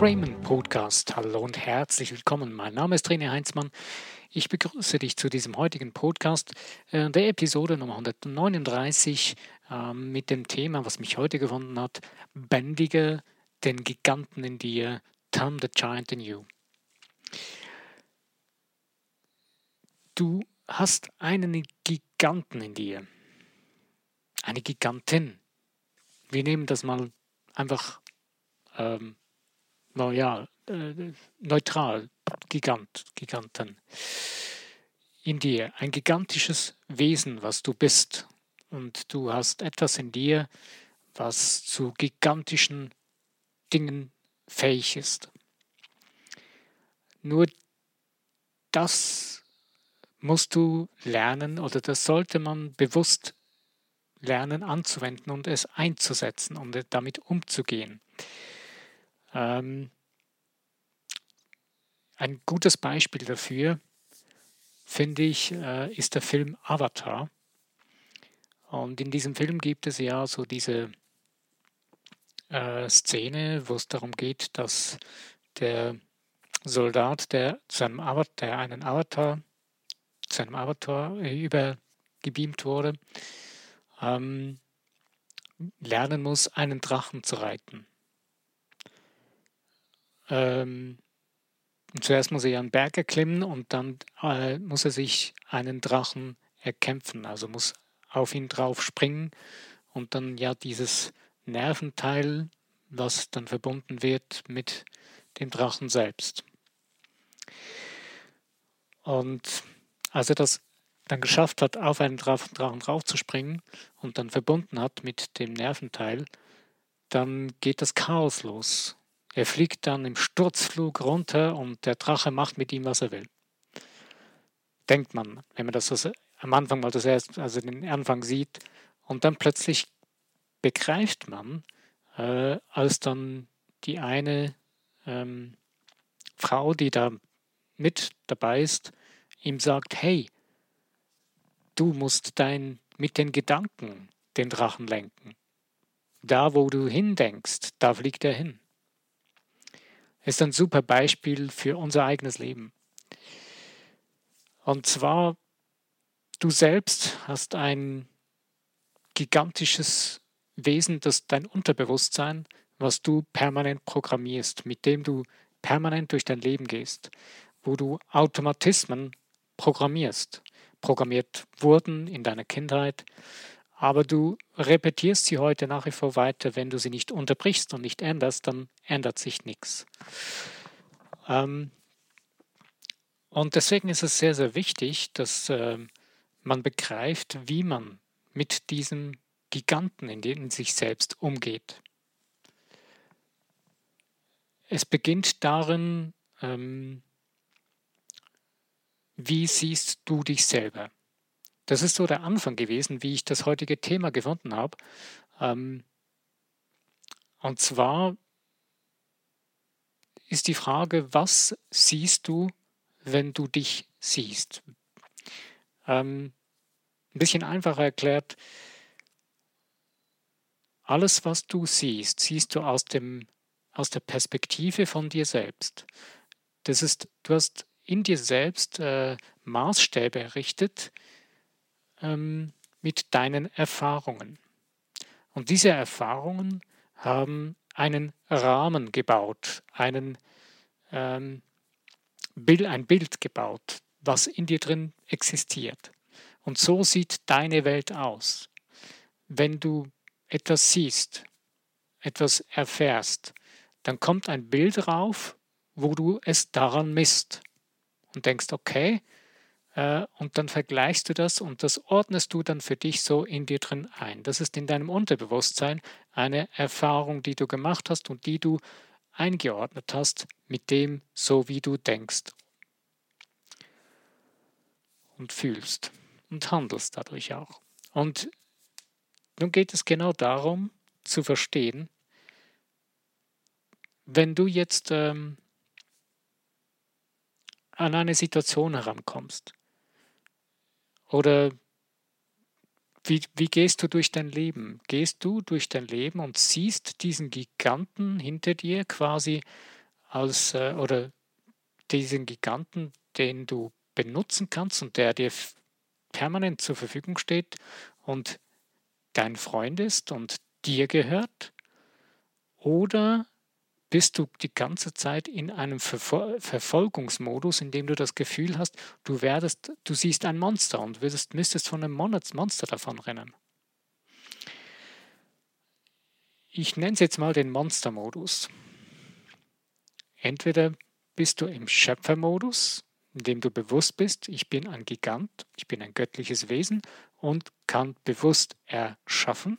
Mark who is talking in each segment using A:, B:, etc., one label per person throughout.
A: Raymond Podcast. Hallo und herzlich willkommen. Mein Name ist René Heinzmann. Ich begrüße dich zu diesem heutigen Podcast, äh, der Episode Nummer 139, äh, mit dem Thema, was mich heute gefunden hat: Bändige den Giganten in dir, Turn the Giant in You. Du hast einen Giganten in dir, eine Gigantin. Wir nehmen das mal einfach ähm, ja, äh, neutral, Gigant, Giganten. In dir, ein gigantisches Wesen, was du bist. Und du hast etwas in dir, was zu gigantischen Dingen fähig ist. Nur das musst du lernen oder das sollte man bewusst lernen anzuwenden und es einzusetzen und damit umzugehen. Ähm, ein gutes Beispiel dafür, finde ich, äh, ist der Film Avatar. Und in diesem Film gibt es ja so diese äh, Szene, wo es darum geht, dass der Soldat, der, zu einem Avatar, der einen Avatar, zu einem Avatar übergebeamt wurde, ähm, lernen muss, einen Drachen zu reiten. Ähm, zuerst muss er einen Berg erklimmen und dann äh, muss er sich einen Drachen erkämpfen, also muss auf ihn drauf springen und dann ja dieses Nerventeil, was dann verbunden wird mit dem Drachen selbst. Und als er das dann geschafft hat, auf einen Drachen draufzuspringen und dann verbunden hat mit dem Nerventeil, dann geht das Chaos los. Er fliegt dann im Sturzflug runter und der Drache macht mit ihm, was er will. Denkt man, wenn man das so am Anfang mal das erst, also den Anfang sieht und dann plötzlich begreift man, äh, als dann die eine ähm, Frau, die da mit dabei ist, ihm sagt, hey, du musst dein, mit den Gedanken den Drachen lenken. Da, wo du hindenkst, da fliegt er hin ist ein super Beispiel für unser eigenes Leben. Und zwar, du selbst hast ein gigantisches Wesen, das dein Unterbewusstsein, was du permanent programmierst, mit dem du permanent durch dein Leben gehst, wo du Automatismen programmierst, programmiert wurden in deiner Kindheit, aber du repetierst sie heute nach wie vor weiter. Wenn du sie nicht unterbrichst und nicht änderst, dann ändert sich nichts. Ähm, und deswegen ist es sehr, sehr wichtig, dass äh, man begreift, wie man mit diesem Giganten in, in sich selbst umgeht. Es beginnt darin, ähm, wie siehst du dich selber? Das ist so der Anfang gewesen, wie ich das heutige Thema gefunden habe. Ähm, und zwar ist die Frage, was siehst du, wenn du dich siehst? Ähm, ein bisschen einfacher erklärt, alles, was du siehst, siehst du aus, dem, aus der Perspektive von dir selbst. Das ist, du hast in dir selbst äh, Maßstäbe errichtet, ähm, mit deinen Erfahrungen. Und diese Erfahrungen haben einen Rahmen gebaut, einen, ähm, Bild, ein Bild gebaut, was in dir drin existiert. Und so sieht deine Welt aus. Wenn du etwas siehst, etwas erfährst, dann kommt ein Bild rauf, wo du es daran misst und denkst, okay, und dann vergleichst du das und das ordnest du dann für dich so in dir drin ein. Das ist in deinem Unterbewusstsein eine Erfahrung, die du gemacht hast und die du eingeordnet hast mit dem, so wie du denkst und fühlst und handelst dadurch auch. Und nun geht es genau darum zu verstehen, wenn du jetzt ähm, an eine Situation herankommst, oder wie, wie gehst du durch dein Leben? Gehst du durch dein Leben und siehst diesen Giganten hinter dir quasi als äh, oder diesen Giganten, den du benutzen kannst und der dir permanent zur Verfügung steht und dein Freund ist und dir gehört? Oder bist du die ganze Zeit in einem Verfol Verfolgungsmodus, in dem du das Gefühl hast, du werdest, du siehst ein Monster und würdest, müsstest von einem Monster davon rennen. Ich nenne es jetzt mal den Monstermodus. Entweder bist du im Schöpfermodus, in dem du bewusst bist, ich bin ein Gigant, ich bin ein göttliches Wesen und kann bewusst erschaffen,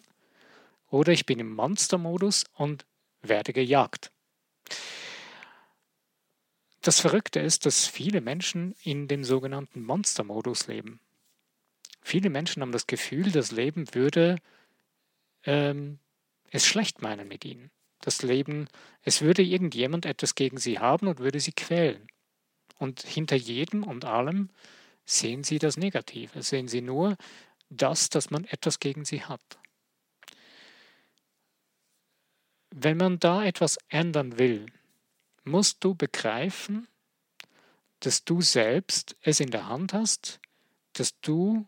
A: oder ich bin im Monstermodus und werde gejagt. Das Verrückte ist, dass viele Menschen in dem sogenannten Monstermodus leben. Viele Menschen haben das Gefühl, das Leben würde ähm, es schlecht meinen mit ihnen. Das Leben, es würde irgendjemand etwas gegen sie haben und würde sie quälen. Und hinter jedem und allem sehen sie das Negative, sehen sie nur das, dass man etwas gegen sie hat. Wenn man da etwas ändern will, musst du begreifen, dass du selbst es in der Hand hast, dass du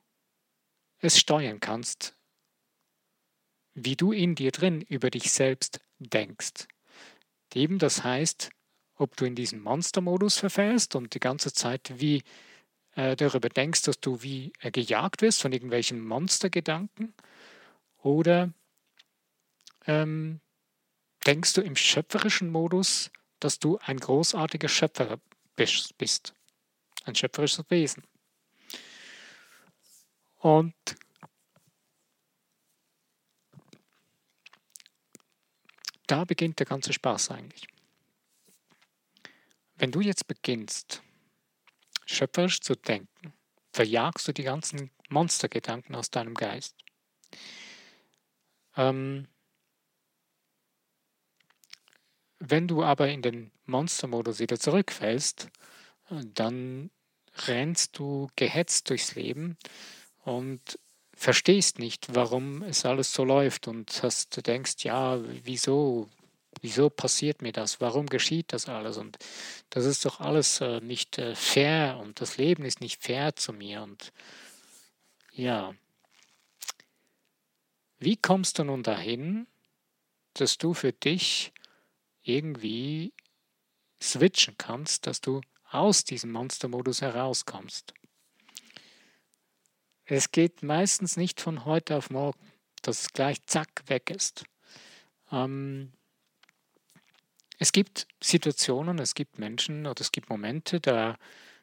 A: es steuern kannst, wie du in dir drin über dich selbst denkst. Eben das heißt, ob du in diesen Monstermodus verfällst und die ganze Zeit wie äh, darüber denkst, dass du wie äh, gejagt wirst von irgendwelchen Monstergedanken oder ähm, denkst du im schöpferischen Modus, dass du ein großartiger Schöpfer bist, ein schöpferisches Wesen. Und da beginnt der ganze Spaß eigentlich. Wenn du jetzt beginnst, schöpferisch zu denken, verjagst du die ganzen Monstergedanken aus deinem Geist. Ähm, wenn du aber in den Monstermodus wieder zurückfällst, dann rennst du gehetzt durchs Leben und verstehst nicht, warum es alles so läuft und hast, denkst, ja, wieso, wieso passiert mir das? Warum geschieht das alles? Und das ist doch alles äh, nicht äh, fair und das Leben ist nicht fair zu mir. Und ja, wie kommst du nun dahin, dass du für dich irgendwie switchen kannst, dass du aus diesem Monstermodus herauskommst? Es geht meistens nicht von heute auf morgen, dass es gleich zack weg ist. Ähm, es gibt Situationen, es gibt Menschen oder es gibt Momente, da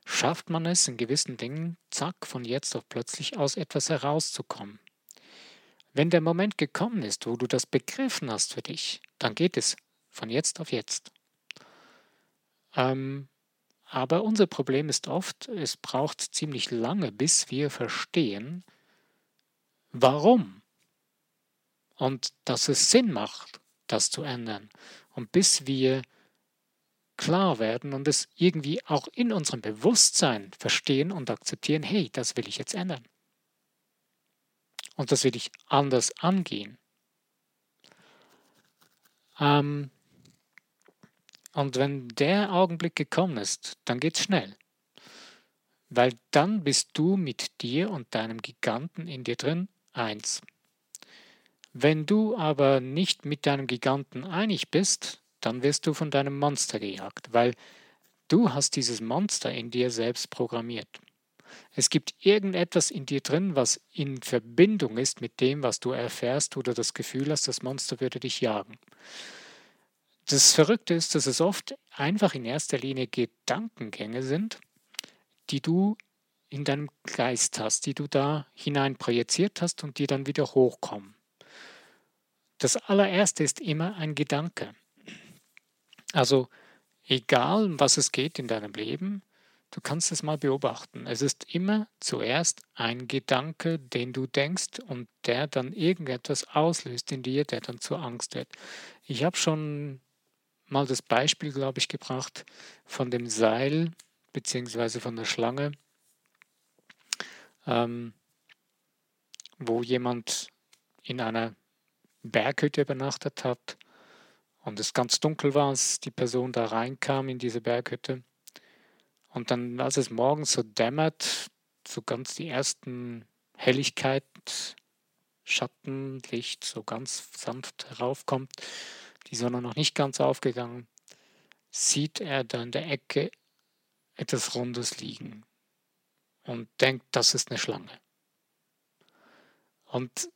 A: schafft man es in gewissen Dingen, zack, von jetzt auf plötzlich aus etwas herauszukommen. Wenn der Moment gekommen ist, wo du das begriffen hast für dich, dann geht es von jetzt auf jetzt. Ähm, aber unser Problem ist oft, es braucht ziemlich lange, bis wir verstehen, warum. Und dass es Sinn macht, das zu ändern. Und bis wir klar werden und es irgendwie auch in unserem Bewusstsein verstehen und akzeptieren, hey, das will ich jetzt ändern. Und das will ich anders angehen. Ähm, und wenn der Augenblick gekommen ist, dann geht's schnell. Weil dann bist du mit dir und deinem Giganten in dir drin eins. Wenn du aber nicht mit deinem Giganten einig bist, dann wirst du von deinem Monster gejagt, weil du hast dieses Monster in dir selbst programmiert. Es gibt irgendetwas in dir drin, was in Verbindung ist mit dem, was du erfährst oder das Gefühl hast, das Monster würde dich jagen. Das Verrückte ist, dass es oft einfach in erster Linie Gedankengänge sind, die du in deinem Geist hast, die du da hinein projiziert hast und die dann wieder hochkommen. Das allererste ist immer ein Gedanke. Also egal, um was es geht in deinem Leben, du kannst es mal beobachten. Es ist immer zuerst ein Gedanke, den du denkst und der dann irgendetwas auslöst in dir, der dann zur Angst wird. Ich habe schon mal das Beispiel, glaube ich, gebracht von dem Seil beziehungsweise von der Schlange, ähm, wo jemand in einer Berghütte übernachtet hat und es ganz dunkel war, als die Person da reinkam in diese Berghütte. Und dann, als es morgens so dämmert, so ganz die ersten Helligkeit, Schattenlicht so ganz sanft heraufkommt, die Sonne noch nicht ganz aufgegangen, sieht er da in der Ecke etwas Rundes liegen und denkt, das ist eine Schlange. Und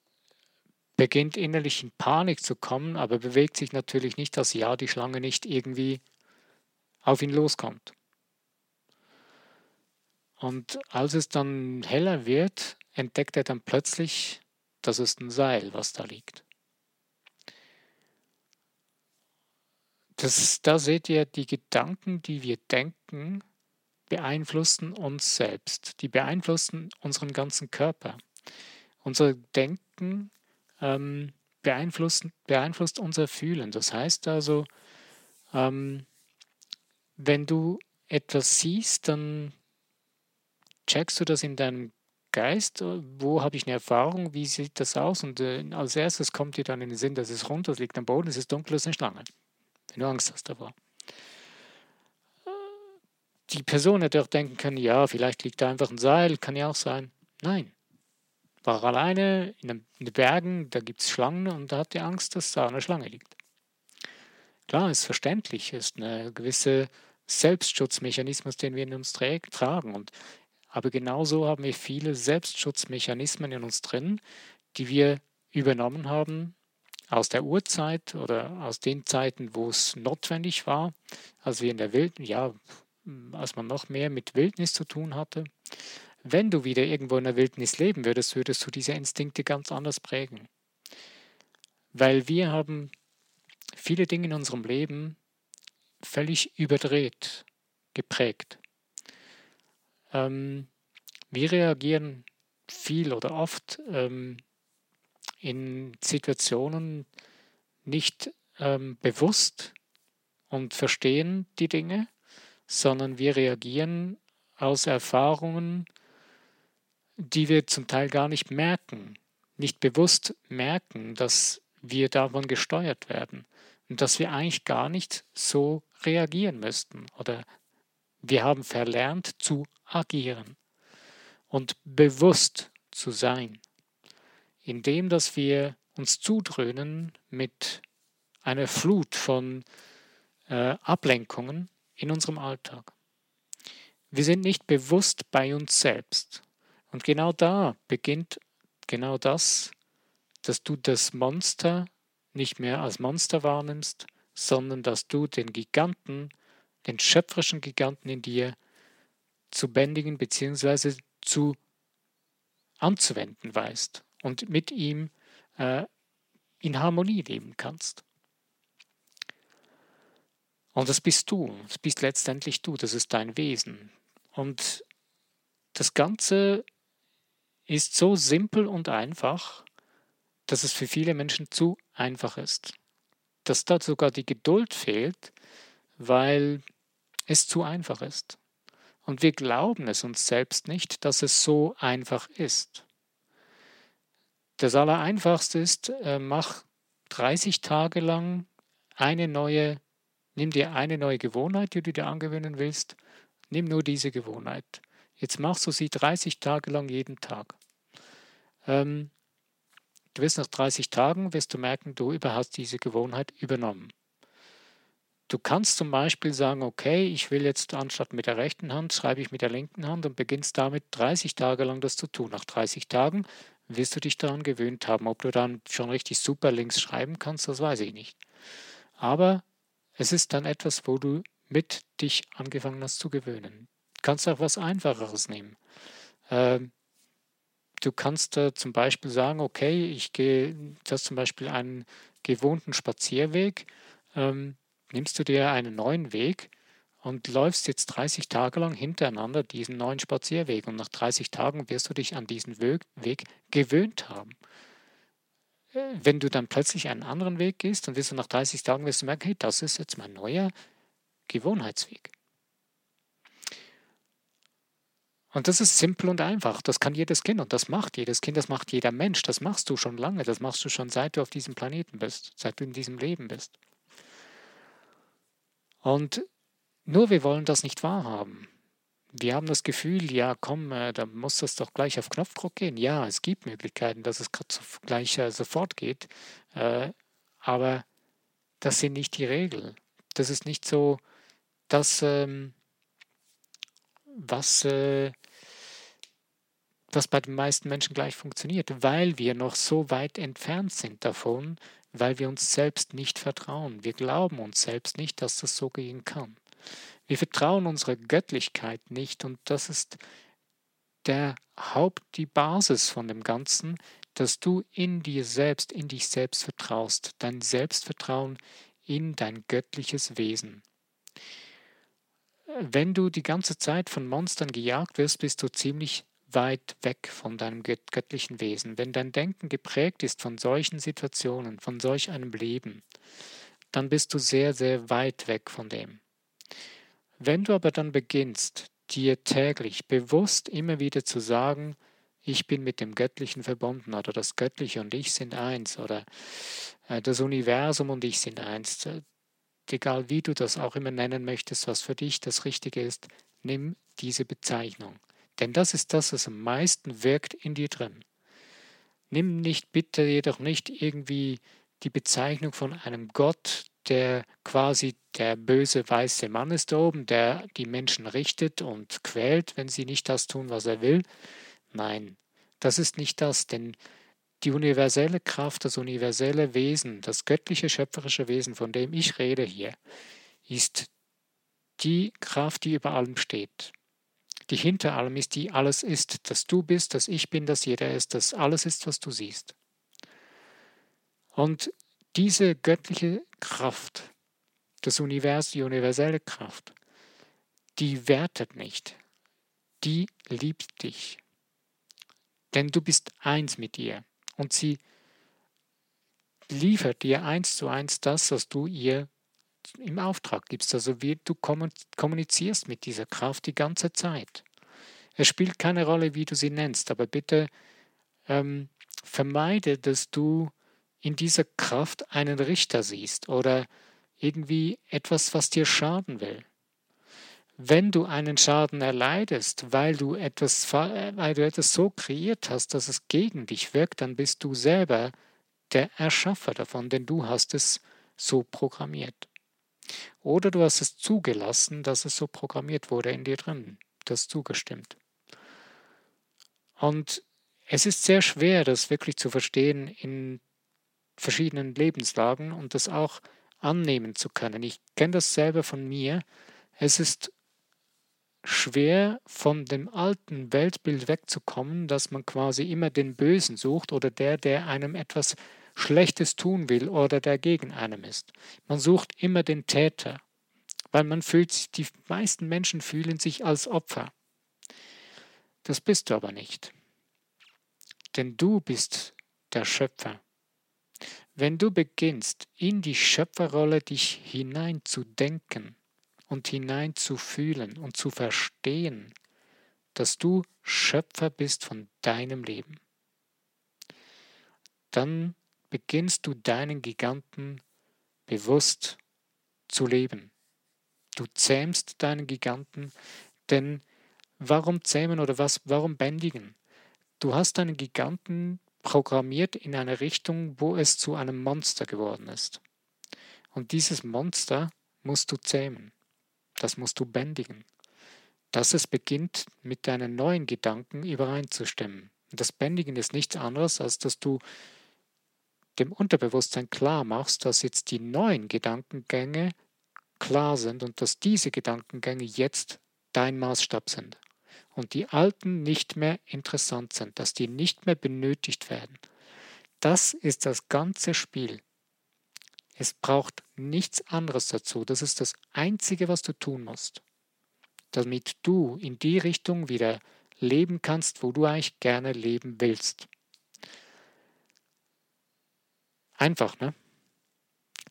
A: beginnt innerlich in Panik zu kommen, aber bewegt sich natürlich nicht, dass ja die Schlange nicht irgendwie auf ihn loskommt. Und als es dann heller wird, entdeckt er dann plötzlich, das ist ein Seil, was da liegt. Das, da seht ihr, die Gedanken, die wir denken, beeinflussen uns selbst. Die beeinflussen unseren ganzen Körper. Unser Denken ähm, beeinflusst, beeinflusst unser Fühlen. Das heißt also, ähm, wenn du etwas siehst, dann checkst du das in deinem Geist, wo habe ich eine Erfahrung, wie sieht das aus? Und äh, als erstes kommt dir dann in den Sinn, dass es runter, es liegt am Boden, es ist dunkel, es ist eine Schlange wenn du Angst hast davor. Die Person hätte auch denken können, ja, vielleicht liegt da einfach ein Seil, kann ja auch sein. Nein. War alleine in den Bergen, da gibt es Schlangen und da hat er Angst, dass da eine Schlange liegt. Klar, ist verständlich, ist eine gewisse Selbstschutzmechanismus, den wir in uns tragen. Und, aber genauso haben wir viele Selbstschutzmechanismen in uns drin, die wir übernommen haben aus der Urzeit oder aus den Zeiten, wo es notwendig war, als wir in der Wild, ja, als man noch mehr mit Wildnis zu tun hatte. Wenn du wieder irgendwo in der Wildnis leben würdest, würdest du diese Instinkte ganz anders prägen. Weil wir haben viele Dinge in unserem Leben völlig überdreht, geprägt. Ähm, wir reagieren viel oder oft ähm, in Situationen nicht ähm, bewusst und verstehen die Dinge, sondern wir reagieren aus Erfahrungen, die wir zum Teil gar nicht merken, nicht bewusst merken, dass wir davon gesteuert werden und dass wir eigentlich gar nicht so reagieren müssten oder wir haben verlernt zu agieren und bewusst zu sein indem dass wir uns zudröhnen mit einer Flut von äh, Ablenkungen in unserem Alltag. Wir sind nicht bewusst bei uns selbst. Und genau da beginnt genau das, dass du das Monster nicht mehr als Monster wahrnimmst, sondern dass du den Giganten, den schöpferischen Giganten in dir zu bändigen bzw. zu anzuwenden weißt und mit ihm äh, in Harmonie leben kannst. Und das bist du, das bist letztendlich du, das ist dein Wesen. Und das Ganze ist so simpel und einfach, dass es für viele Menschen zu einfach ist. Dass da sogar die Geduld fehlt, weil es zu einfach ist. Und wir glauben es uns selbst nicht, dass es so einfach ist. Das Allereinfachste ist, äh, mach 30 Tage lang eine neue, nimm dir eine neue Gewohnheit, die du dir angewöhnen willst. Nimm nur diese Gewohnheit. Jetzt machst du sie 30 Tage lang jeden Tag. Ähm, du wirst nach 30 Tagen, wirst du merken, du hast diese Gewohnheit übernommen. Du kannst zum Beispiel sagen, okay, ich will jetzt anstatt mit der rechten Hand, schreibe ich mit der linken Hand und beginnst damit 30 Tage lang das zu tun. Nach 30 Tagen wirst du dich daran gewöhnt haben. Ob du dann schon richtig super links schreiben kannst, das weiß ich nicht. Aber es ist dann etwas, wo du mit dich angefangen hast zu gewöhnen. Du kannst auch was Einfacheres nehmen. Ähm, du kannst äh, zum Beispiel sagen, okay, ich gehe, das zum Beispiel einen gewohnten Spazierweg, ähm, nimmst du dir einen neuen Weg und läufst jetzt 30 Tage lang hintereinander diesen neuen Spazierweg und nach 30 Tagen wirst du dich an diesen Weg gewöhnt haben. Äh, wenn du dann plötzlich einen anderen Weg gehst, dann wirst du nach 30 Tagen wirst du merken, hey, das ist jetzt mein neuer Gewohnheitsweg. Und das ist simpel und einfach. Das kann jedes Kind und das macht jedes Kind, das macht jeder Mensch. Das machst du schon lange, das machst du schon seit du auf diesem Planeten bist, seit du in diesem Leben bist. Und nur wir wollen das nicht wahrhaben. Wir haben das Gefühl, ja, komm, äh, da muss das doch gleich auf Knopfdruck gehen. Ja, es gibt Möglichkeiten, dass es gleich äh, sofort geht, äh, aber das sind nicht die Regeln. Das ist nicht so das, ähm, was, äh, was bei den meisten Menschen gleich funktioniert, weil wir noch so weit entfernt sind davon, weil wir uns selbst nicht vertrauen. Wir glauben uns selbst nicht, dass das so gehen kann. Wir vertrauen unserer Göttlichkeit nicht und das ist der Haupt, die Basis von dem Ganzen, dass du in dir selbst, in dich selbst vertraust, dein Selbstvertrauen in dein göttliches Wesen. Wenn du die ganze Zeit von Monstern gejagt wirst, bist du ziemlich weit weg von deinem göttlichen Wesen. Wenn dein Denken geprägt ist von solchen Situationen, von solch einem Leben, dann bist du sehr, sehr weit weg von dem. Wenn du aber dann beginnst, dir täglich bewusst immer wieder zu sagen, ich bin mit dem Göttlichen verbunden oder das Göttliche und ich sind eins oder äh, das Universum und ich sind eins, äh, egal wie du das auch immer nennen möchtest, was für dich das Richtige ist, nimm diese Bezeichnung. Denn das ist das, was am meisten wirkt in dir drin. Nimm nicht bitte jedoch nicht irgendwie die Bezeichnung von einem Gott, der quasi der böse weiße Mann ist oben, der die Menschen richtet und quält, wenn sie nicht das tun, was er will. Nein, das ist nicht das, denn die universelle Kraft, das universelle Wesen, das göttliche schöpferische Wesen, von dem ich rede hier, ist die Kraft, die über allem steht. Die hinter allem ist, die alles ist, dass du bist, dass ich bin, dass jeder ist, dass alles ist, was du siehst. Und diese göttliche Kraft, das Universum, die universelle Kraft, die wertet nicht, die liebt dich. Denn du bist eins mit ihr und sie liefert dir eins zu eins das, was du ihr im Auftrag gibst. Also wie du kommunizierst mit dieser Kraft die ganze Zeit. Es spielt keine Rolle, wie du sie nennst, aber bitte ähm, vermeide, dass du in dieser Kraft einen Richter siehst oder irgendwie etwas, was dir schaden will. Wenn du einen Schaden erleidest, weil du etwas, weil du etwas so kreiert hast, dass es gegen dich wirkt, dann bist du selber der Erschaffer davon, denn du hast es so programmiert. Oder du hast es zugelassen, dass es so programmiert wurde in dir drin. Das zugestimmt. Und es ist sehr schwer, das wirklich zu verstehen in verschiedenen Lebenslagen und das auch annehmen zu können. Ich kenne das selber von mir. Es ist schwer, von dem alten Weltbild wegzukommen, dass man quasi immer den Bösen sucht oder der, der einem etwas Schlechtes tun will oder der gegen einem ist. Man sucht immer den Täter, weil man fühlt sich, die meisten Menschen fühlen sich als Opfer. Das bist du aber nicht. Denn du bist der Schöpfer. Wenn du beginnst, in die Schöpferrolle dich hineinzudenken und hineinzufühlen und zu verstehen, dass du Schöpfer bist von deinem Leben, dann beginnst du deinen Giganten bewusst zu leben. Du zähmst deinen Giganten, denn warum zähmen oder was, warum bändigen? Du hast deinen Giganten programmiert in eine Richtung, wo es zu einem Monster geworden ist. Und dieses Monster musst du zähmen. Das musst du bändigen. Dass es beginnt, mit deinen neuen Gedanken übereinzustimmen. Und das Bändigen ist nichts anderes, als dass du dem Unterbewusstsein klar machst, dass jetzt die neuen Gedankengänge klar sind und dass diese Gedankengänge jetzt dein Maßstab sind und die alten nicht mehr interessant sind, dass die nicht mehr benötigt werden. Das ist das ganze Spiel. Es braucht nichts anderes dazu. Das ist das Einzige, was du tun musst, damit du in die Richtung wieder leben kannst, wo du eigentlich gerne leben willst. Einfach, ne?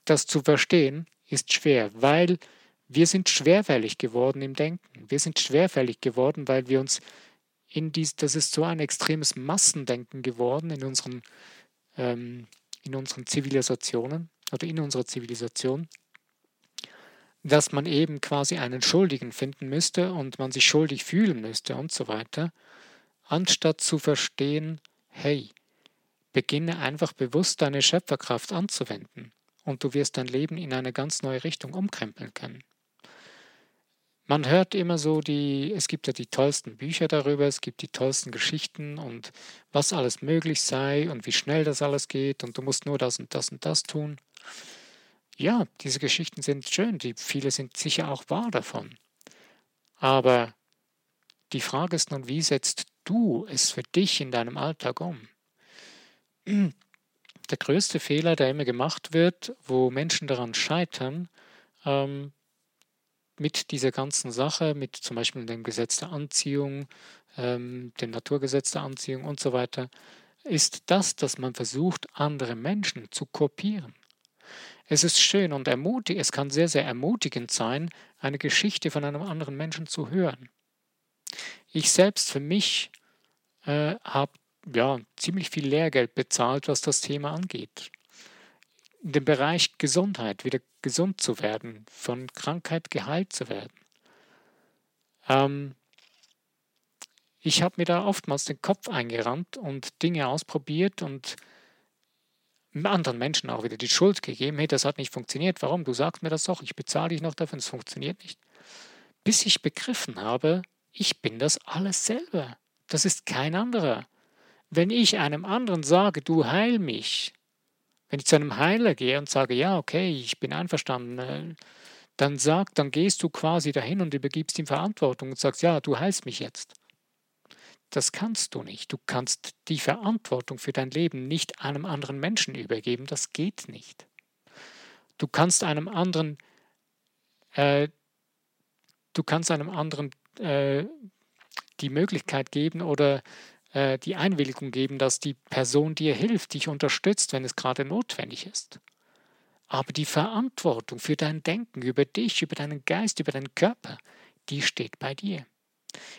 A: Das zu verstehen ist schwer, weil wir sind schwerfällig geworden im Denken. Wir sind schwerfällig geworden, weil wir uns in dies, das ist so ein extremes Massendenken geworden in unseren, ähm, in unseren Zivilisationen oder in unserer Zivilisation, dass man eben quasi einen Schuldigen finden müsste und man sich schuldig fühlen müsste und so weiter, anstatt zu verstehen, hey, beginne einfach bewusst deine Schöpferkraft anzuwenden und du wirst dein Leben in eine ganz neue Richtung umkrempeln können. Man hört immer so die, es gibt ja die tollsten Bücher darüber, es gibt die tollsten Geschichten und was alles möglich sei und wie schnell das alles geht und du musst nur das und das und das tun. Ja, diese Geschichten sind schön, die viele sind sicher auch wahr davon. Aber die Frage ist nun, wie setzt du es für dich in deinem Alltag um? Der größte Fehler, der immer gemacht wird, wo Menschen daran scheitern, ähm, mit dieser ganzen Sache, mit zum Beispiel dem Gesetz der Anziehung, ähm, dem Naturgesetz der Anziehung und so weiter, ist das, dass man versucht, andere Menschen zu kopieren. Es ist schön und ermutigend, es kann sehr, sehr ermutigend sein, eine Geschichte von einem anderen Menschen zu hören. Ich selbst für mich äh, habe ja, ziemlich viel Lehrgeld bezahlt, was das Thema angeht in dem Bereich Gesundheit, wieder gesund zu werden, von Krankheit geheilt zu werden. Ähm, ich habe mir da oftmals den Kopf eingerannt und Dinge ausprobiert und anderen Menschen auch wieder die Schuld gegeben, hey, das hat nicht funktioniert, warum? Du sagst mir das doch, ich bezahle dich noch dafür, es funktioniert nicht. Bis ich begriffen habe, ich bin das alles selber. Das ist kein anderer. Wenn ich einem anderen sage, du heil mich, wenn ich zu einem Heiler gehe und sage, ja, okay, ich bin einverstanden, äh, dann sag, dann gehst du quasi dahin und übergibst ihm Verantwortung und sagst, ja, du heilst mich jetzt. Das kannst du nicht. Du kannst die Verantwortung für dein Leben nicht einem anderen Menschen übergeben. Das geht nicht. Du kannst einem anderen, äh, du kannst einem anderen äh, die Möglichkeit geben oder äh, die Einwilligung geben, dass die Person dir hilft, dich unterstützt, wenn es gerade notwendig ist. Aber die Verantwortung für dein Denken, über dich, über deinen Geist, über deinen Körper, die steht bei dir.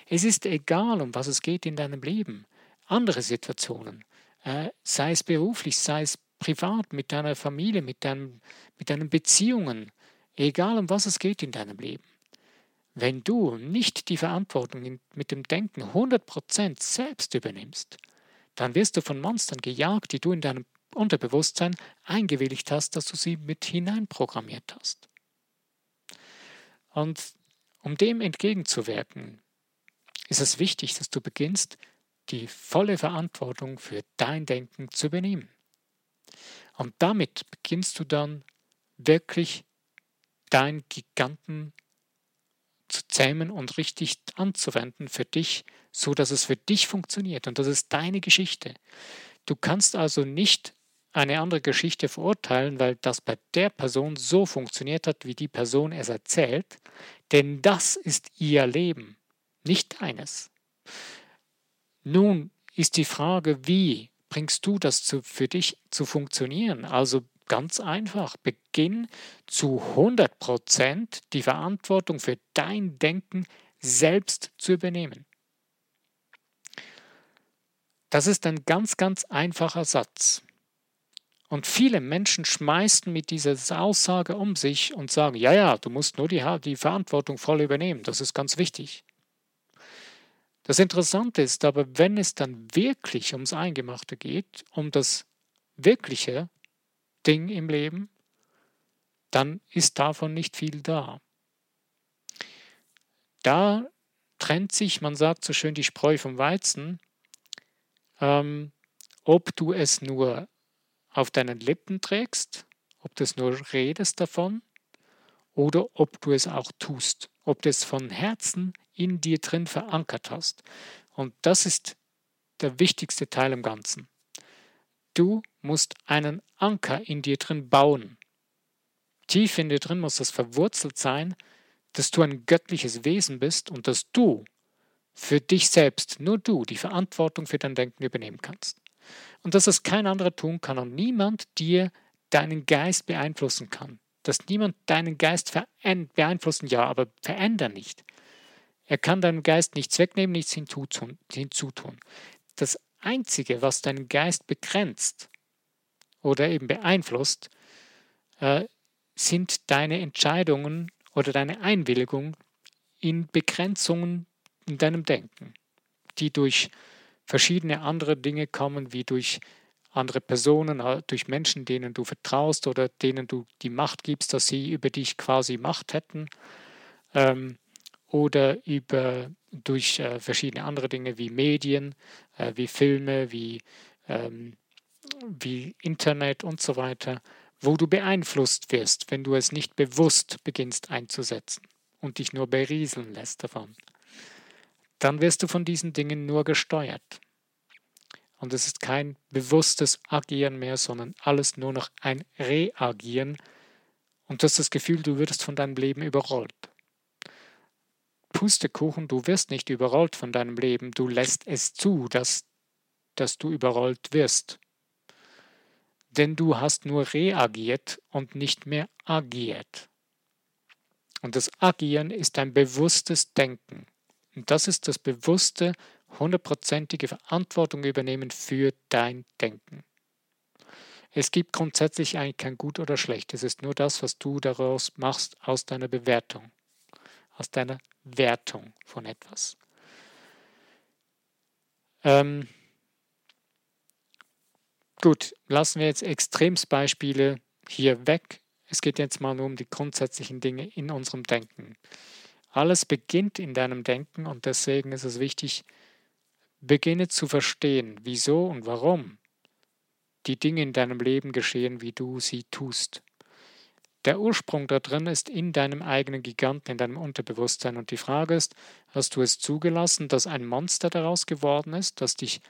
A: Es ist egal, um was es geht in deinem Leben. Andere Situationen, äh, sei es beruflich, sei es privat, mit deiner Familie, mit, deinem, mit deinen Beziehungen, egal um was es geht in deinem Leben. Wenn du nicht die Verantwortung mit dem Denken 100% selbst übernimmst, dann wirst du von Monstern gejagt, die du in deinem Unterbewusstsein eingewilligt hast, dass du sie mit hineinprogrammiert hast. Und um dem entgegenzuwirken, ist es wichtig, dass du beginnst, die volle Verantwortung für dein Denken zu übernehmen. Und damit beginnst du dann wirklich dein Giganten zu zähmen und richtig anzuwenden für dich, so dass es für dich funktioniert. Und das ist deine Geschichte. Du kannst also nicht eine andere Geschichte verurteilen, weil das bei der Person so funktioniert hat, wie die Person es erzählt, denn das ist ihr Leben, nicht deines. Nun ist die Frage, wie bringst du das zu, für dich zu funktionieren? Also Ganz einfach. Beginn zu 100% die Verantwortung für dein Denken selbst zu übernehmen. Das ist ein ganz, ganz einfacher Satz. Und viele Menschen schmeißen mit dieser Aussage um sich und sagen, ja, ja, du musst nur die, die Verantwortung voll übernehmen, das ist ganz wichtig. Das Interessante ist aber, wenn es dann wirklich ums Eingemachte geht, um das Wirkliche, Ding im Leben, dann ist davon nicht viel da. Da trennt sich, man sagt so schön, die Spreu vom Weizen, ähm, ob du es nur auf deinen Lippen trägst, ob du es nur redest davon oder ob du es auch tust, ob du es von Herzen in dir drin verankert hast. Und das ist der wichtigste Teil im Ganzen. Du musst einen Anker in dir drin bauen. Tief in dir drin muss das verwurzelt sein, dass du ein göttliches Wesen bist und dass du für dich selbst, nur du, die Verantwortung für dein Denken übernehmen kannst. Und dass es kein anderer tun kann und niemand dir deinen Geist beeinflussen kann. Dass niemand deinen Geist beeinflussen, ja, aber verändern nicht. Er kann deinem Geist nichts wegnehmen, nichts hinzutun. Das Einzige, was deinen Geist begrenzt oder eben beeinflusst, äh, sind deine Entscheidungen oder deine Einwilligung in Begrenzungen in deinem Denken, die durch verschiedene andere Dinge kommen, wie durch andere Personen, äh, durch Menschen, denen du vertraust oder denen du die Macht gibst, dass sie über dich quasi Macht hätten, ähm, oder über durch äh, verschiedene andere Dinge wie Medien, äh, wie Filme, wie, ähm, wie Internet und so weiter, wo du beeinflusst wirst, wenn du es nicht bewusst beginnst einzusetzen und dich nur berieseln lässt davon. Dann wirst du von diesen Dingen nur gesteuert. Und es ist kein bewusstes Agieren mehr, sondern alles nur noch ein Reagieren. Und du hast das Gefühl, du würdest von deinem Leben überrollt. Pustekuchen, du wirst nicht überrollt von deinem Leben, du lässt es zu, dass, dass du überrollt wirst. Denn du hast nur reagiert und nicht mehr agiert. Und das Agieren ist ein bewusstes Denken. Und das ist das bewusste hundertprozentige Verantwortung übernehmen für dein Denken. Es gibt grundsätzlich eigentlich kein Gut oder Schlecht. Es ist nur das, was du daraus machst aus deiner Bewertung, aus deiner Wertung von etwas. Ähm, gut, lassen wir jetzt Extremsbeispiele hier weg. Es geht jetzt mal nur um die grundsätzlichen Dinge in unserem Denken. Alles beginnt in deinem Denken und deswegen ist es wichtig, Beginne zu verstehen, wieso und warum die Dinge in deinem Leben geschehen, wie du sie tust. Der Ursprung da drin ist in deinem eigenen Giganten, in deinem Unterbewusstsein. Und die Frage ist, hast du es zugelassen, dass ein Monster daraus geworden ist, das dich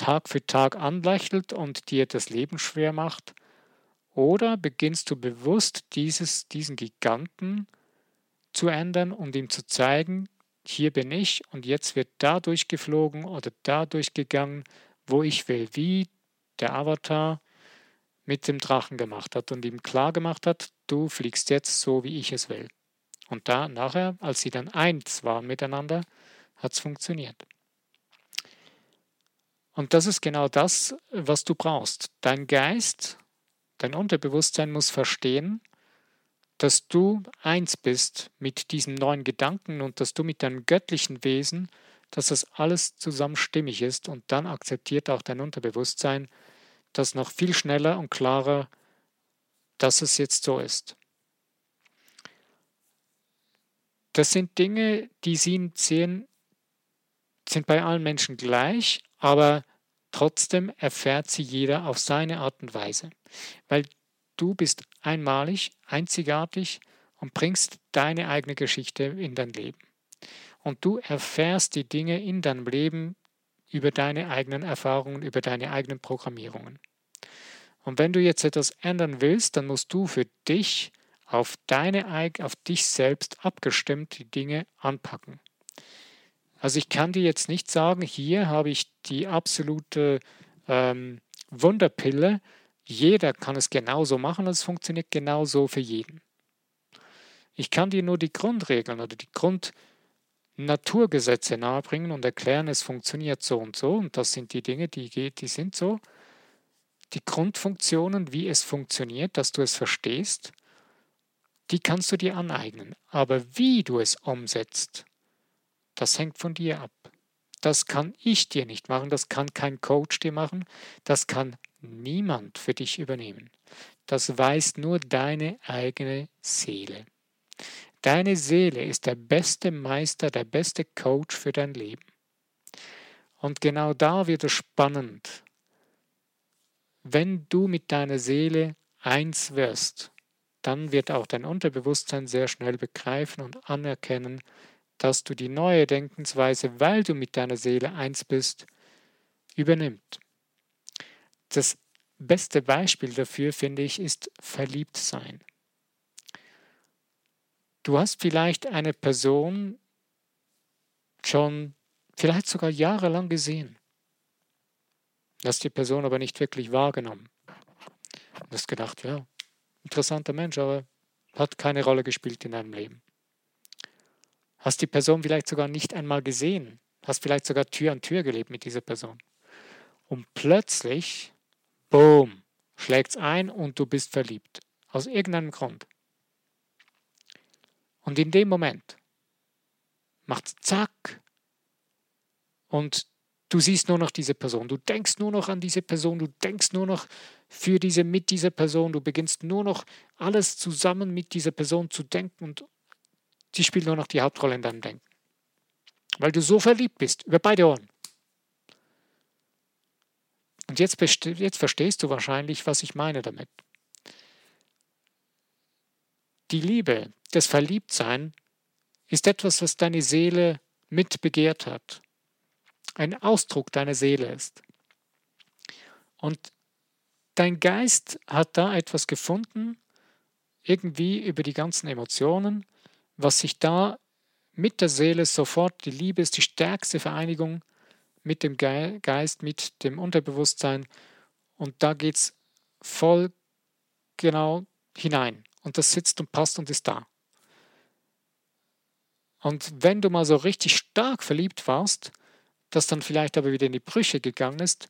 A: Tag für Tag anlächelt und dir das Leben schwer macht? Oder beginnst du bewusst dieses, diesen Giganten zu ändern und ihm zu zeigen, hier bin ich und jetzt wird da durchgeflogen oder da durchgegangen, wo ich will, wie der Avatar mit dem Drachen gemacht hat und ihm klar gemacht hat, du fliegst jetzt so, wie ich es will. Und da nachher, als sie dann eins waren miteinander, hat es funktioniert. Und das ist genau das, was du brauchst. Dein Geist, dein Unterbewusstsein muss verstehen, dass du eins bist mit diesem neuen Gedanken und dass du mit deinem göttlichen Wesen, dass das alles zusammen stimmig ist und dann akzeptiert auch dein Unterbewusstsein das noch viel schneller und klarer, dass es jetzt so ist. Das sind Dinge, die sind, sehen, sind bei allen Menschen gleich, aber trotzdem erfährt sie jeder auf seine Art und Weise. Weil Du bist einmalig, einzigartig und bringst deine eigene Geschichte in dein Leben. Und du erfährst die Dinge in deinem Leben über deine eigenen Erfahrungen, über deine eigenen Programmierungen. Und wenn du jetzt etwas ändern willst, dann musst du für dich auf deine auf dich selbst abgestimmt die Dinge anpacken. Also ich kann dir jetzt nicht sagen, hier habe ich die absolute ähm, Wunderpille, jeder kann es genauso machen und es funktioniert genauso für jeden. Ich kann dir nur die Grundregeln oder die Grundnaturgesetze nahebringen und erklären, es funktioniert so und so und das sind die Dinge, die, die sind so. Die Grundfunktionen, wie es funktioniert, dass du es verstehst, die kannst du dir aneignen. Aber wie du es umsetzt, das hängt von dir ab. Das kann ich dir nicht machen, das kann kein Coach dir machen, das kann niemand für dich übernehmen. Das weiß nur deine eigene Seele. Deine Seele ist der beste Meister, der beste Coach für dein Leben. Und genau da wird es spannend. Wenn du mit deiner Seele eins wirst, dann wird auch dein Unterbewusstsein sehr schnell begreifen und anerkennen, dass du die neue Denkensweise, weil du mit deiner Seele eins bist, übernimmt. Das beste Beispiel dafür, finde ich, ist Verliebtsein. Du hast vielleicht eine Person schon vielleicht sogar jahrelang gesehen. Hast die Person aber nicht wirklich wahrgenommen. Du hast gedacht, ja, interessanter Mensch, aber hat keine Rolle gespielt in deinem Leben. Hast die Person vielleicht sogar nicht einmal gesehen, hast vielleicht sogar Tür an Tür gelebt mit dieser Person. Und plötzlich, boom, schlägt es ein und du bist verliebt. Aus irgendeinem Grund. Und in dem Moment macht zack und du siehst nur noch diese Person, du denkst nur noch an diese Person, du denkst nur noch für diese mit dieser Person, du beginnst nur noch alles zusammen mit dieser Person zu denken und sie spielt nur noch die Hauptrolle in deinem Denken. Weil du so verliebt bist, über beide Ohren. Und jetzt, jetzt verstehst du wahrscheinlich, was ich meine damit. Die Liebe, das Verliebtsein ist etwas, was deine Seele mitbegehrt hat. Ein Ausdruck deiner Seele ist. Und dein Geist hat da etwas gefunden, irgendwie über die ganzen Emotionen, was sich da mit der Seele sofort, die Liebe ist die stärkste Vereinigung mit dem Geist, mit dem Unterbewusstsein. Und da geht es voll genau hinein. Und das sitzt und passt und ist da. Und wenn du mal so richtig stark verliebt warst, das dann vielleicht aber wieder in die Brüche gegangen ist,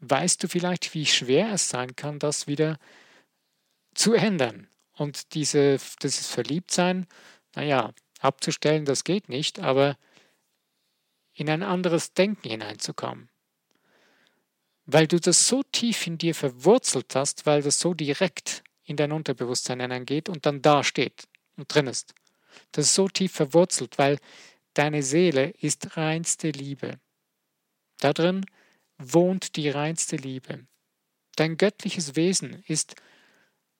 A: weißt du vielleicht, wie schwer es sein kann, das wieder zu ändern. Und diese, dieses Verliebtsein, naja, abzustellen, das geht nicht, aber in ein anderes Denken hineinzukommen. Weil du das so tief in dir verwurzelt hast, weil das so direkt in dein Unterbewusstsein hineingeht und dann da steht und drin ist. Das ist so tief verwurzelt, weil deine Seele ist reinste Liebe. Da drin wohnt die reinste Liebe. Dein göttliches Wesen ist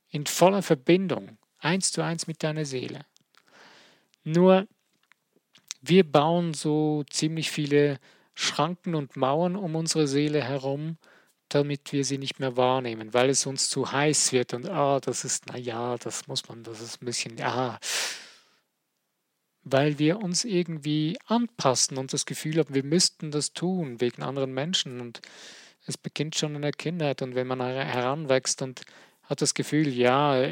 A: in voller Verbindung, eins zu eins mit deiner Seele. Nur wir bauen so ziemlich viele Schranken und Mauern um unsere Seele herum, damit wir sie nicht mehr wahrnehmen, weil es uns zu heiß wird und ah, das ist, naja, das muss man, das ist ein bisschen, ja, weil wir uns irgendwie anpassen und das Gefühl haben, wir müssten das tun wegen anderen Menschen und es beginnt schon in der Kindheit und wenn man heranwächst und hat das Gefühl, ja,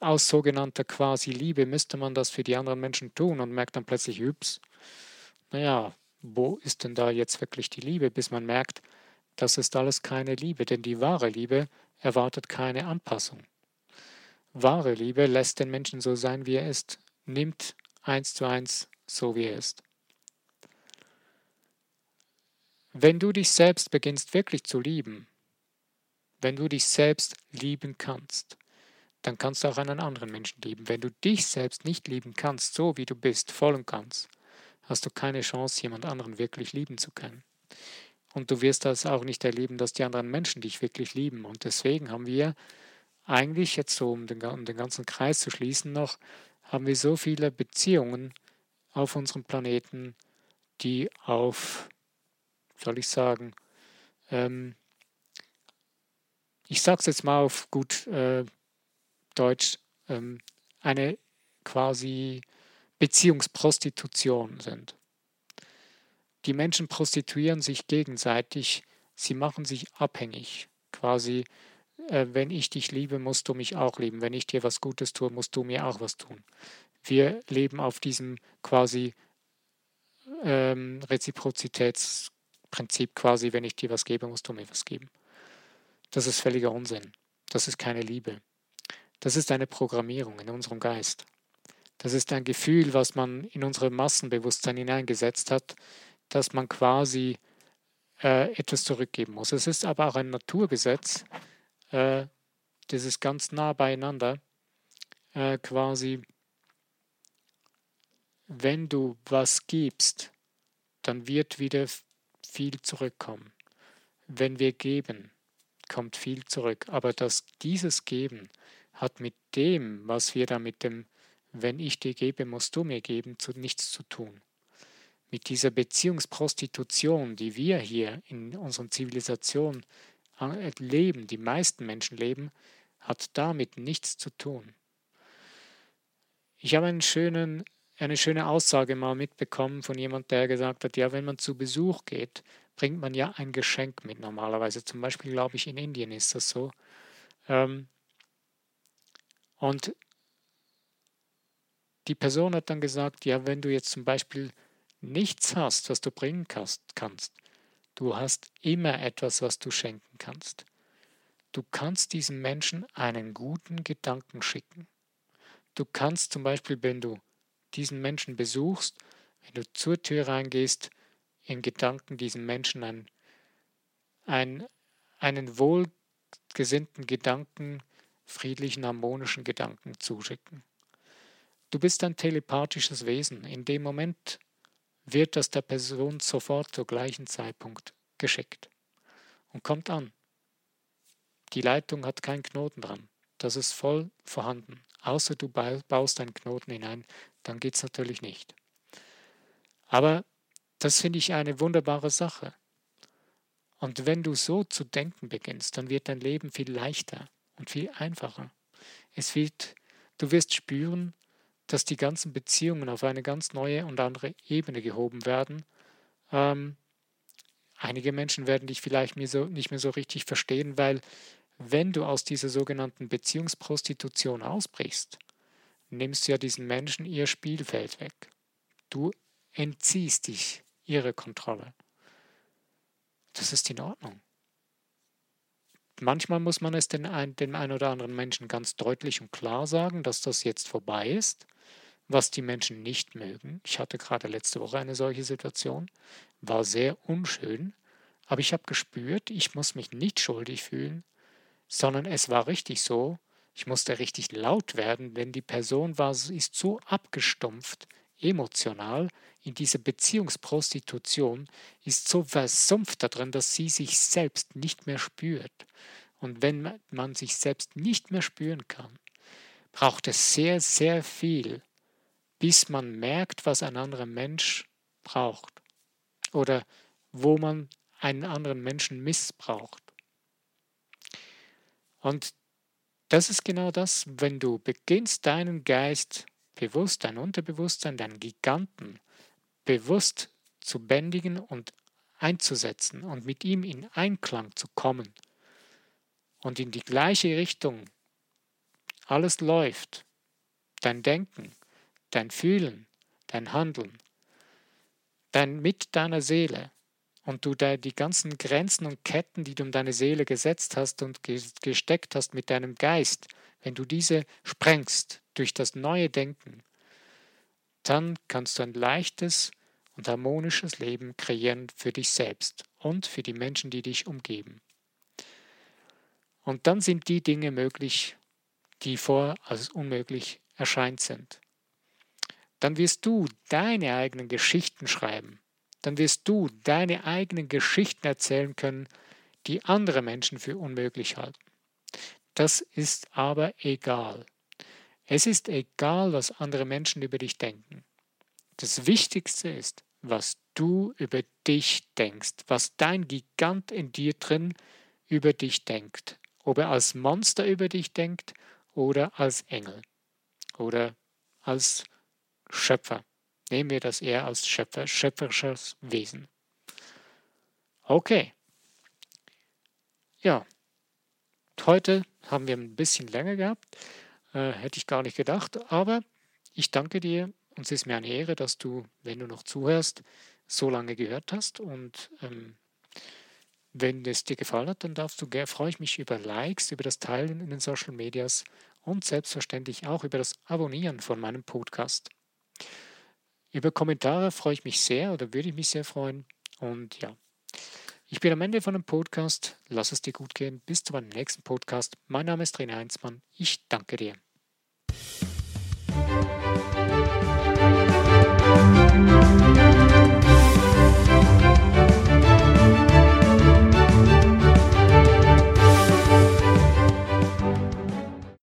A: aus sogenannter quasi Liebe müsste man das für die anderen Menschen tun und merkt dann plötzlich, ups, naja, wo ist denn da jetzt wirklich die Liebe, bis man merkt, das ist alles keine Liebe, denn die wahre Liebe erwartet keine Anpassung. Wahre Liebe lässt den Menschen so sein, wie er ist, nimmt eins zu eins so, wie er ist. Wenn du dich selbst beginnst wirklich zu lieben, wenn du dich selbst lieben kannst, dann kannst du auch einen anderen Menschen lieben. Wenn du dich selbst nicht lieben kannst, so wie du bist, voll und ganz, hast du keine Chance, jemand anderen wirklich lieben zu können. Und du wirst das auch nicht erleben, dass die anderen Menschen dich wirklich lieben. Und deswegen haben wir eigentlich jetzt so, um den, um den ganzen Kreis zu schließen noch, haben wir so viele Beziehungen auf unserem Planeten, die auf, soll ich sagen, ähm, ich sage es jetzt mal auf gut äh, Deutsch, ähm, eine quasi Beziehungsprostitution sind. Die Menschen prostituieren sich gegenseitig, sie machen sich abhängig. Quasi, äh, wenn ich dich liebe, musst du mich auch lieben. Wenn ich dir was Gutes tue, musst du mir auch was tun. Wir leben auf diesem quasi ähm, Reziprozitätsprinzip, quasi, wenn ich dir was gebe, musst du mir was geben. Das ist völliger Unsinn. Das ist keine Liebe. Das ist eine Programmierung in unserem Geist. Das ist ein Gefühl, was man in unser Massenbewusstsein hineingesetzt hat, dass man quasi äh, etwas zurückgeben muss. Es ist aber auch ein Naturgesetz, äh, das ist ganz nah beieinander, äh, quasi, wenn du was gibst, dann wird wieder viel zurückkommen. Wenn wir geben, kommt viel zurück. Aber dass dieses Geben hat mit dem, was wir da mit dem wenn ich dir gebe, musst du mir geben, zu nichts zu tun. Mit dieser Beziehungsprostitution, die wir hier in unserer Zivilisation leben, die meisten Menschen leben, hat damit nichts zu tun. Ich habe einen schönen, eine schöne Aussage mal mitbekommen von jemand, der gesagt hat, ja, wenn man zu Besuch geht, bringt man ja ein Geschenk mit normalerweise. Zum Beispiel, glaube ich, in Indien ist das so. Ähm, und die Person hat dann gesagt, ja, wenn du jetzt zum Beispiel nichts hast, was du bringen kannst, du hast immer etwas, was du schenken kannst. Du kannst diesem Menschen einen guten Gedanken schicken. Du kannst zum Beispiel, wenn du diesen Menschen besuchst, wenn du zur Tür reingehst, in Gedanken diesem Menschen ein, ein, einen wohlgesinnten Gedanken, friedlichen, harmonischen Gedanken zuschicken. Du bist ein telepathisches Wesen. In dem Moment wird das der Person sofort zur gleichen Zeitpunkt geschickt und kommt an. Die Leitung hat keinen Knoten dran. Das ist voll vorhanden. Außer du baust einen Knoten hinein, dann geht es natürlich nicht. Aber das finde ich eine wunderbare Sache. Und wenn du so zu denken beginnst, dann wird dein Leben viel leichter und viel einfacher. Es wird, du wirst spüren, dass die ganzen Beziehungen auf eine ganz neue und andere Ebene gehoben werden. Ähm, einige Menschen werden dich vielleicht nicht mehr so richtig verstehen, weil wenn du aus dieser sogenannten Beziehungsprostitution ausbrichst, nimmst du ja diesen Menschen ihr Spielfeld weg. Du entziehst dich ihre Kontrolle. Das ist in Ordnung. Manchmal muss man es den ein, dem einen oder anderen Menschen ganz deutlich und klar sagen, dass das jetzt vorbei ist, was die Menschen nicht mögen. Ich hatte gerade letzte Woche eine solche Situation, war sehr unschön, aber ich habe gespürt, ich muss mich nicht schuldig fühlen, sondern es war richtig so, ich musste richtig laut werden, denn die Person war, ist so abgestumpft, emotional, in dieser Beziehungsprostitution, ist so versumpft darin, dass sie sich selbst nicht mehr spürt. Und wenn man sich selbst nicht mehr spüren kann, braucht es sehr, sehr viel, bis man merkt, was ein anderer Mensch braucht oder wo man einen anderen Menschen missbraucht. Und das ist genau das, wenn du beginnst, deinen Geist bewusst, dein Unterbewusstsein, deinen Giganten bewusst zu bändigen und einzusetzen und mit ihm in Einklang zu kommen und in die gleiche Richtung alles läuft, dein Denken, dein Fühlen, dein Handeln, dein mit deiner Seele, und du die ganzen Grenzen und Ketten, die du um deine Seele gesetzt hast und gesteckt hast mit deinem Geist, wenn du diese sprengst durch das neue Denken, dann kannst du ein leichtes und harmonisches Leben kreieren für dich selbst und für die Menschen, die dich umgeben. Und dann sind die Dinge möglich, die vor als unmöglich erscheint sind. Dann wirst du deine eigenen Geschichten schreiben dann wirst du deine eigenen Geschichten erzählen können, die andere Menschen für unmöglich halten. Das ist aber egal. Es ist egal, was andere Menschen über dich denken. Das Wichtigste ist, was du über dich denkst, was dein Gigant in dir drin über dich denkt. Ob er als Monster über dich denkt oder als Engel oder als Schöpfer. Nehmen wir das eher als Schöpfer, schöpferisches Wesen. Okay. Ja, heute haben wir ein bisschen länger gehabt. Äh, hätte ich gar nicht gedacht. Aber ich danke dir und es ist mir eine Ehre, dass du, wenn du noch zuhörst, so lange gehört hast. Und ähm, wenn es dir gefallen hat, dann darfst du, freue ich mich über Likes, über das Teilen in den Social Medias und selbstverständlich auch über das Abonnieren von meinem Podcast. Über Kommentare freue ich mich sehr oder würde ich mich sehr freuen. Und ja, ich bin am Ende von dem Podcast. Lass es dir gut gehen. Bis zu meinem nächsten Podcast. Mein Name ist René Heinzmann. Ich danke dir.